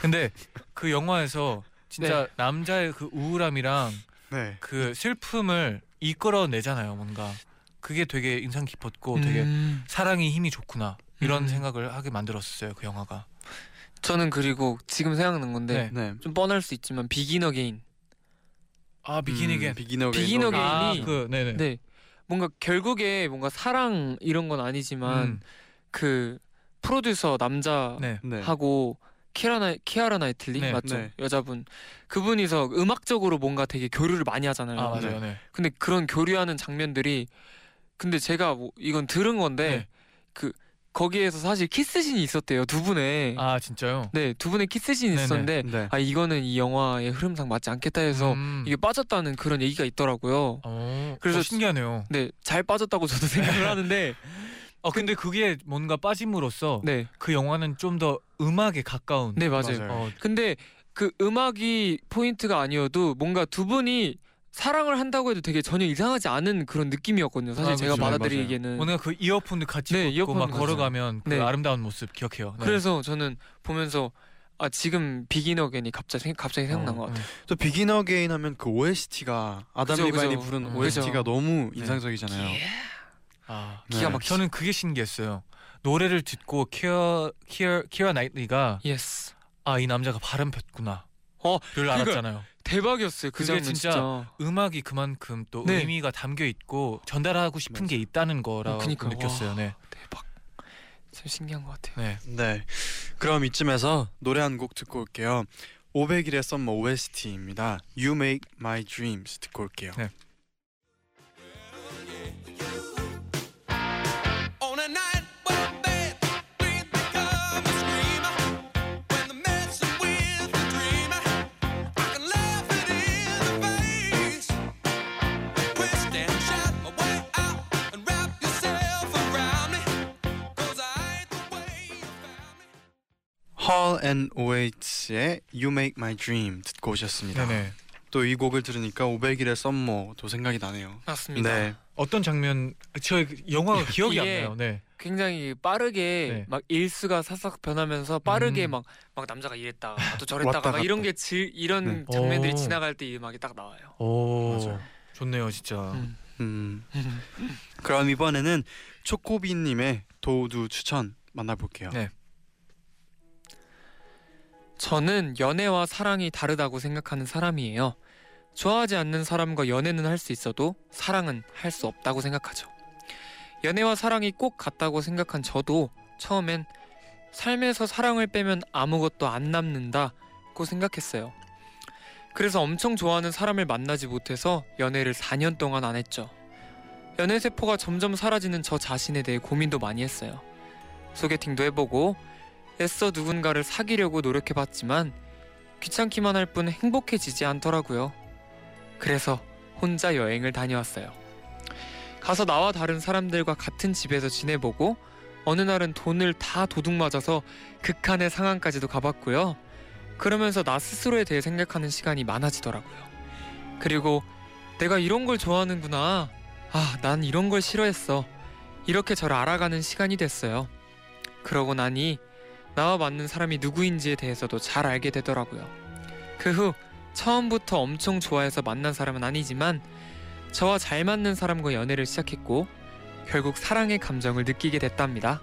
근데 그 영화에서 진짜 남자의 그 우울함이랑 네. 그 슬픔을 이끌어내잖아요. 뭔가 그게 되게 인상 깊었고 되게 음, 사랑이 힘이 좋구나 이런 음. 생각을 하게 만들었어요. 그 영화가. 저는 그리고 지금 생각난 건데 네. 네. 좀 뻔할 수 있지만 Begin Again. 아 Begin Again. Begin Again. Begin Again. 아 게임이- 그 네네. 네. 뭔가 결국에 뭔가 사랑 이런 건 아니지만 음, 그 프로듀서 남자 네. 네. 하고 키아라 키아라 나이틀리 네, 맞죠 네. 여자분 그분이서 음악적으로 뭔가 되게 교류를 많이 하잖아요. 아 맞아요. 네. 근데 그런 교류하는 장면들이 근데 제가 뭐 이건 들은 건데 네. 그 거기에서 사실 키스신이 있었대요 두 분의 아 진짜요? 네 두 분의 키스신이 네네. 있었는데 네. 아 이거는 이 영화의 흐름상 맞지 않겠다 해서 음. 이게 빠졌다는 그런 얘기가 있더라고요. 어, 그래서 어, 신기하네요. 네잘 빠졌다고 저도 생각을 [laughs] 하는데 어 근데 그게 뭔가 빠짐으로써 네 그 영화는 좀 더 음악에 가까운. 네 맞아요. 맞아요. 어, 근데 그 음악이 포인트가 아니어도 뭔가 두 분이 사랑을 한다고 해도 되게 전혀 이상하지 않은 그런 느낌이었거든요. 사실 아, 제가. 받아들이기에는. 뭔가 그 이어폰을 같이 네, 이어폰 막 같이. 걸어가면 그 네. 아름다운 모습 기억해요. 네. 그래서 저는 보면서 아 지금 Begin Again이 갑자기 생- 갑자기 생각난 것 같아요. 또 Begin Again 하면 그 OST가 아담 그죠, 리바인이 그죠. 부른 음. OST가 그죠. 너무 네. 인상적이잖아요. 아, 네. 기가 막히죠. 저는 그게 신기했어요. 노래를 듣고 키어 키어 키어 나이트리가 yes. 아이 남자가 바람 폈구나. 어, 를 그러니까- 알았잖아요. 대박이었어요. 그 그게 장면 진짜 진짜. 음악이 그만큼 또 네. 의미가 담겨 있고 전달하고 싶은 게 있다는 거라고 어, 그니까. 느꼈어요. 네. 대박. 참 신기한 것 같아요. 네. 네. 그럼 이쯤에서 노래 한 곡 듣고 올게요. 500일의 썸머 OST입니다. You Make My Dreams 듣고 올게요. 네. Hall and Oates의 You Make My Dream 듣고 오셨습니다. 네네. 또 이 곡을 들으니까 500일의 썸머도 생각이 나네요. 맞습니다. 네. 어떤 장면 저 영화가 기억이 안 나요. 네. 굉장히 빠르게 네. 막 일수가 사싹 변하면서 빠르게 음. 막막 남자가 이랬다가 또 저랬다가 막 이런. 게 질, 이런 네. 장면들이 오. 지나갈 때 이 음악이 딱 나와요. 오. 맞아요. 좋네요, 진짜. 음. 음. [laughs] 그럼 이번에는 초코비님의 도두 추천 만나볼게요. 네. 저는 연애와 사랑이 다르다고 생각하는 사람이에요. 좋아하지 않는 사람과 연애는 할 수 있어도 사랑은 할 수 없다고 생각하죠. 연애와 사랑이 꼭 같다고 생각한 저도 처음엔 삶에서 사랑을 빼면 아무것도 안 남는다고 생각했어요. 그래서 엄청 좋아하는 사람을 만나지 못해서 연애를 4년 동안 안 했죠. 연애 세포가 점점 사라지는 저 자신에 대해 고민도 많이 했어요. 소개팅도 해보고 애써 누군가를 사귀려고 노력해봤지만 귀찮기만 할 뿐 행복해지지 않더라고요. 그래서 혼자 여행을 다녀왔어요. 가서 나와 다른 사람들과 같은 집에서 지내보고 어느 날은 돈을 다 도둑 맞아서 극한의 상황까지도 가봤고요. 그러면서 나 스스로에 대해 생각하는 시간이 많아지더라고요. 그리고 내가 이런 걸 좋아하는구나. 아, 난 이런 걸 싫어했어. 이렇게 저를 알아가는 시간이 됐어요. 그러고 나니 나와 맞는 사람이 누구인지에 대해서도 잘 알게 되더라고요. 그 후 처음부터 엄청 좋아해서 만난 사람은 아니지만 저와 잘 맞는 사람과 연애를 시작했고 결국 사랑의 감정을 느끼게 됐답니다.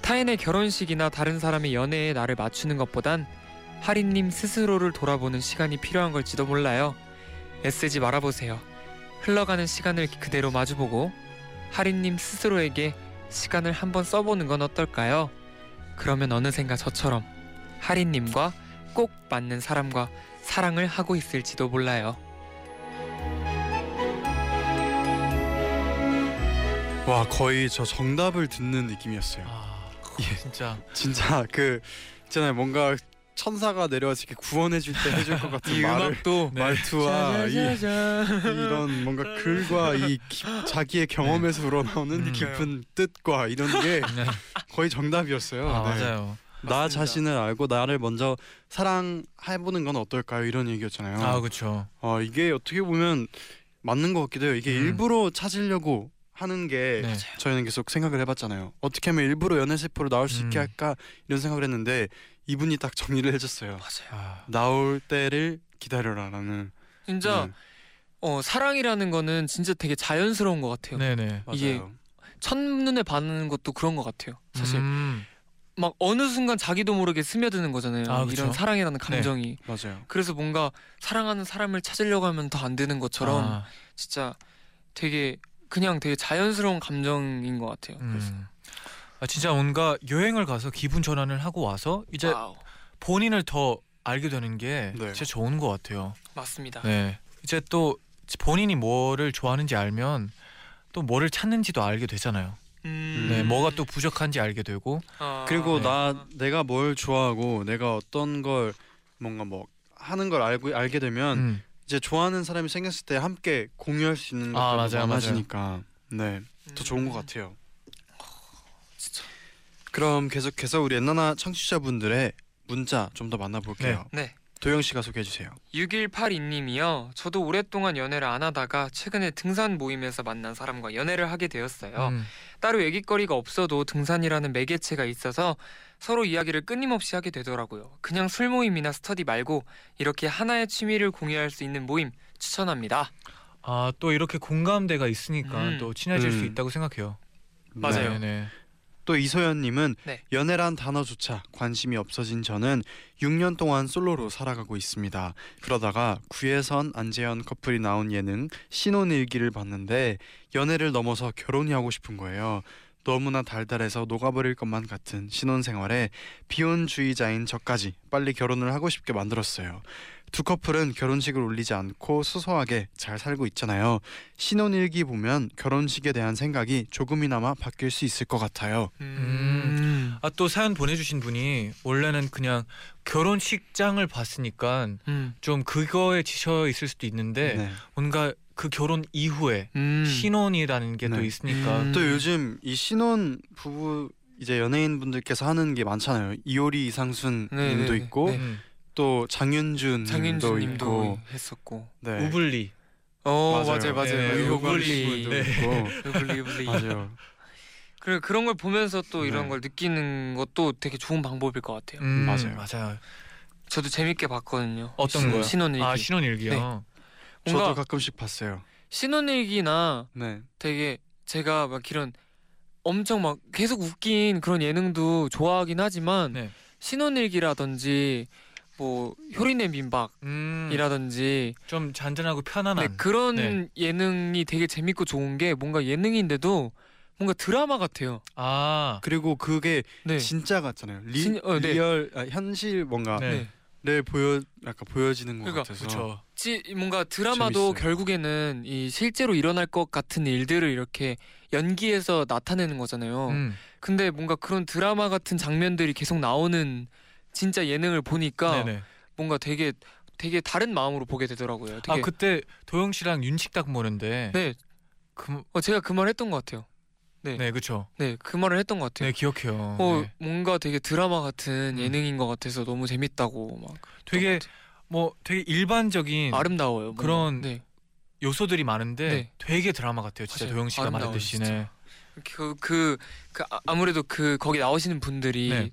타인의 결혼식이나 다른 사람의 연애에 나를 맞추는 것보단 하리님 스스로를 돌아보는 시간이 필요한 걸지도 몰라요. 애쓰지 말아보세요. 흘러가는 시간을 그대로 마주보고 하리님 스스로에게 시간을 한번 써보는 건 어떨까요? 그러면 어느샌가 저처럼 하리님과 꼭 맞는 사람과 사랑을 하고 있을지도 몰라요. 와 거의 저 정답을 듣는 느낌이었어요. 아, 예. 진짜. 진짜 그 있잖아요 뭔가 천사가 내려와서 이렇게 구원해줄 때 해줄 것 같은 [laughs] 이 말을 음악도 [laughs] 네. 말투와 이. 이런 뭔가 글과 이 기- 자기의 경험에서 우러나오는 음. 깊은 뜻과 이런 게 네. 거의 정답이었어요. 아 네. 맞아요. 나 맞습니다. 자신을 알고 나를 먼저 사랑해보는 건 어떨까요? 이런 얘기였잖아요. 아 그렇죠. 어, 이게 어떻게 보면 맞는 것 같기도 해요. 이게 음. 일부러 찾으려고 하는 게 네. 저희는 계속 생각을 해봤잖아요. 어떻게 하면 일부러 연애 세포로 나올 수 있게 음. 할까 이런 생각을 했는데 이분이 딱 정리를 해줬어요. 맞아요. 아, 나올 때를 기다려라라는. 진짜 네, 어 사랑이라는 거는 진짜 되게 자연스러운 것 같아요. 네네. 이게 맞아요. 첫눈에 반하는 것도 그런 것 같아요. 사실 음, 막 어느 순간 자기도 모르게 스며드는 거잖아요. 아, 그쵸. 이런 사랑이라는 감정이. 맞아요. 그래서 뭔가 사랑하는 사람을 찾으려고 하면 더 안 되는 것처럼 아, 진짜 되게 그냥 되게 자연스러운 감정인 것 같아요. 음. 아 진짜 뭔가 여행을 가서 기분 전환을 하고 와서 이제 wow. 본인을 더 알게 되는 게 네. 진짜 좋은 것 같아요. 맞습니다. 네. 이제 또 본인이 뭐를 좋아하는지 알면 또 뭐를 찾는지도 알게 되잖아요. 음. 네, 뭐가 또 부족한지 알게 되고. 아, 그리고 네. 나 내가 뭘 좋아하고 내가 어떤 걸 뭔가 뭐 하는 걸 알고 알게 되면 음. 이제 좋아하는 사람이 생겼을 때 함께 공유할 수 있는 아, 것도 맞아요, 많아지니까 네, 더 좋은 것 음. 같아요. 진짜. 그럼 계속해서 우리 엔나나 청취자분들의 문자 좀 더 만나볼게요. 네. 도영 씨가 소개해 주세요. 6182님이요. 저도 오랫동안 연애를 안 하다가 최근에 등산 모임에서 만난 사람과 연애를 하게 되었어요. 음. 따로 얘기거리가 없어도 등산이라는 매개체가 있어서 서로 이야기를 끊임없이 하게 되더라고요. 그냥 술 모임이나 스터디 말고 이렇게 하나의 취미를 공유할 수 있는 모임 추천합니다. 아, 또 이렇게 공감대가 있으니까 음. 또 친해질 수 음. 있다고 생각해요. 맞아요. 네, 네. 또 이소연님은 네. 연애란 단어조차 관심이 없어진 저는 6년 동안 솔로로 살아가고 있습니다. 그러다가 구혜선 안재현 커플이 나온 예능 신혼일기를 봤는데 연애를 넘어서 결혼이 하고 싶은 거예요. 너무나 달달해서 녹아버릴 것만 같은 신혼생활에 비혼주의자인 저까지 빨리 결혼을 하고 싶게 만들었어요. 두 커플은 결혼식을 올리지 않고 소소하게 잘 살고 있잖아요. 신혼일기 보면 결혼식에 대한 생각이 조금이나마 바뀔 수 있을 것 같아요. 음. 아, 또 사연 보내주신 분이 원래는 그냥 결혼식장을 봤으니까 음. 좀 그거에 지쳐 있을 수도 있는데 네. 뭔가 그 결혼 이후에 음. 신혼이라는 게 또 네. 있으니까 음. 또 요즘 이 신혼 부부 이제 연예인 분들께서 하는 게 많잖아요. 이효리 이상순 네, 님도 네, 네. 있고 네. 음. 또 장윤준 님도 장윤주님도 있고 했었고. 네. 우블리 어 맞아요. 맞아요 맞아요. 네, 우블리. 네. 우블리 우블리. 맞아요. 그래 그런 걸 보면서 또 이런 네. 걸 느끼는 것도 되게 좋은 방법일 것 같아요. 음, 맞아요. 맞아요. 저도 재밌게 봤거든요. 어떤 신- 거요? 신혼일기. 아 신혼일기요. 네. 저도 뭔가 가끔씩 봤어요. 신혼일기나 네. 되게 제가 막 이런 엄청 막 계속 웃긴 그런 예능도 좋아하긴 하지만 네. 신혼일기라든지 뭐 효리네 음, 민박이라든지 좀 잔잔하고 편안한. 네, 그런 네. 예능이 되게 재밌고 좋은 게 뭔가 예능인데도 뭔가 드라마 같아요. 아, 그리고 그게 네. 진짜 같잖아요. 리, 진- 어, 네. real 아, 현실 뭔가를 네. 네. 보여 약간 보여지는 것 그러니까, 같아서 그렇죠. 지, 뭔가 드라마도 재밌어요. 결국에는 이 실제로 일어날 것 같은 일들을 이렇게 연기해서 나타내는 거잖아요. 음. 근데 뭔가 그런 드라마 같은 장면들이 계속 나오는 진짜 예능을 보니까 네네. 뭔가 되게 되게 다른 마음으로 보게 되더라고요. 되게 아 그때 도영 씨랑 윤식딱 보는데 네, 그, 어, 제가 그 말 했던 것 같아요. 네 그렇죠. 네, 그 말을 했던 것 같아요. 네 기억해요. 어, 네. 뭔가 되게 드라마 같은 음. 예능인 것 같아서 너무 재밌다고 막 되게 뭐 되게 일반적인. 아름다워요. 뭔가. 그런 네. 요소들이 많은데 네. 되게 드라마 같아요. 진짜 맞아요. 도영 씨가 아름다워요, 말했듯이. 진짜. 네. 그, 그, 그 아- 아무래도 그 거기 나오시는 분들이 네.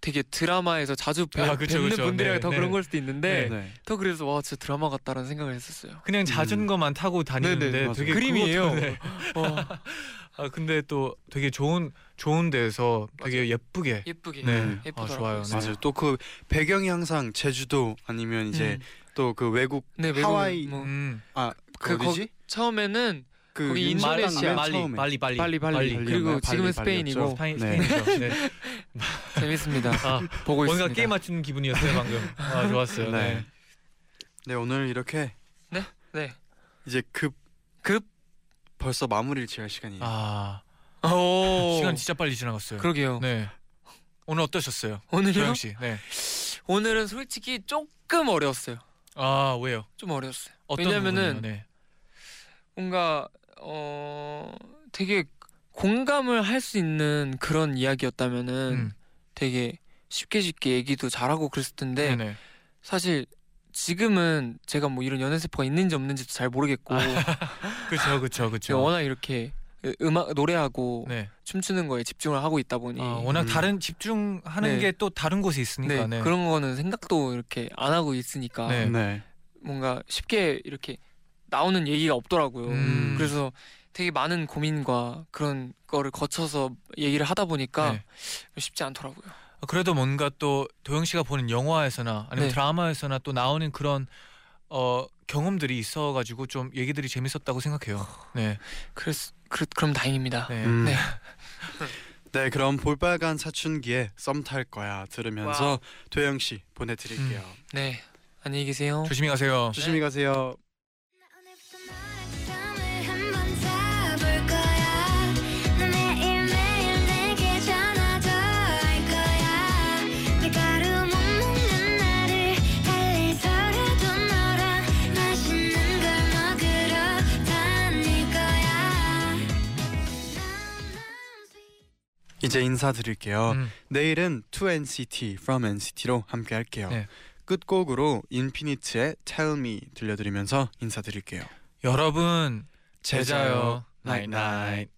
되게 드라마에서 자주 뵈, 아, 그쵸, 뵙는 그쵸. 분들이라 네, 더 네. 그런 걸 수도 있는데 네. 더 그래서 와 진짜 드라마 같다라는 생각을 했었어요. 그냥 자전거만 타고 다니는데 네네, 맞아요. 되게 그림이에요. 그것도- 네. 와, [laughs] 아 근데 또 되게 좋은 좋은 데서 되게 예쁘게. 예쁘게 네. 음. 예쁘더라고요. 아, 좋아요. 네. 맞아요. 또 그 배경이 항상 제주도 아니면 이제 음. 또 그 외국 네, 외국, 하와이 뭐, 음. 아그 그 어디지? 처음에는 그 거기 인도네시아, 맨 말리 빨리 빨리 빨리, 빨리. 그리고 지금은 스페인이고 스페인 네. 스페인이죠. 네. [laughs] 재밌습니다. 아 보고 뭔가 있습니다. 게임 맞추는 기분이었어요 방금. 아 좋았어요. 네. 네. 네 오늘 이렇게 네. 이제 급 급? 벌써 마무리를 지을 시간이에요. 아 오. 시간 진짜 빨리 지나갔어요. 그러게요. 네. 오늘 어떠셨어요? 오늘요? 도영 씨. 네. 오늘은 솔직히 조금 어려웠어요. 아 왜요? 좀 어려웠어요. 어떤 왜냐면은 부분이요? 네. 뭔가 어 되게 공감을 할 수 있는 그런 이야기였다면은 음. 되게 쉽게 쉽게 얘기도 잘하고 그랬을 텐데 네네. 사실 지금은 제가 뭐 이런 연애 세포가 있는지 없는지도 잘 모르겠고 그렇죠, 그렇죠, 그렇죠. 워낙 이렇게 음악 노래하고 네. 춤추는 거에 집중을 하고 있다 보니 아, 워낙 음. 다른 집중하는 네. 게또 다른 곳에 네, 있으니까. 네. 그런 거는 생각도 이렇게 안 하고 있으니까 네. 네. 뭔가 쉽게 이렇게 나오는 얘기가 없더라고요. 음. 그래서 되게 많은 고민과 그런 거를 거쳐서 얘기를 하다 보니까 네. 쉽지 않더라고요. 아, 그래도 뭔가 또 도영 씨가 보는 영화에서나 아니면 네. 드라마에서나 또 나오는 그런 어 경험들이 있어가지고 좀 얘기들이 재밌었다고 생각해요. 네. 그랬 그, 그럼 다행입니다. 네. 음. 네. [laughs] 네, 그럼 볼빨간 사춘기에 썸 탈 거야 들으면서. 도영 씨 보내드릴게요. 네. 안녕히 계세요. 조심히 가세요. 조심히 가세요. 이제 인사드릴게요. 음. 내일은 2NCT From NCT로 함께 할게요. 네. 끝곡으로 인피니트의 Tell Me 들려드리면서 인사드릴게요. 여러분. 제자요. 나잇 나잇.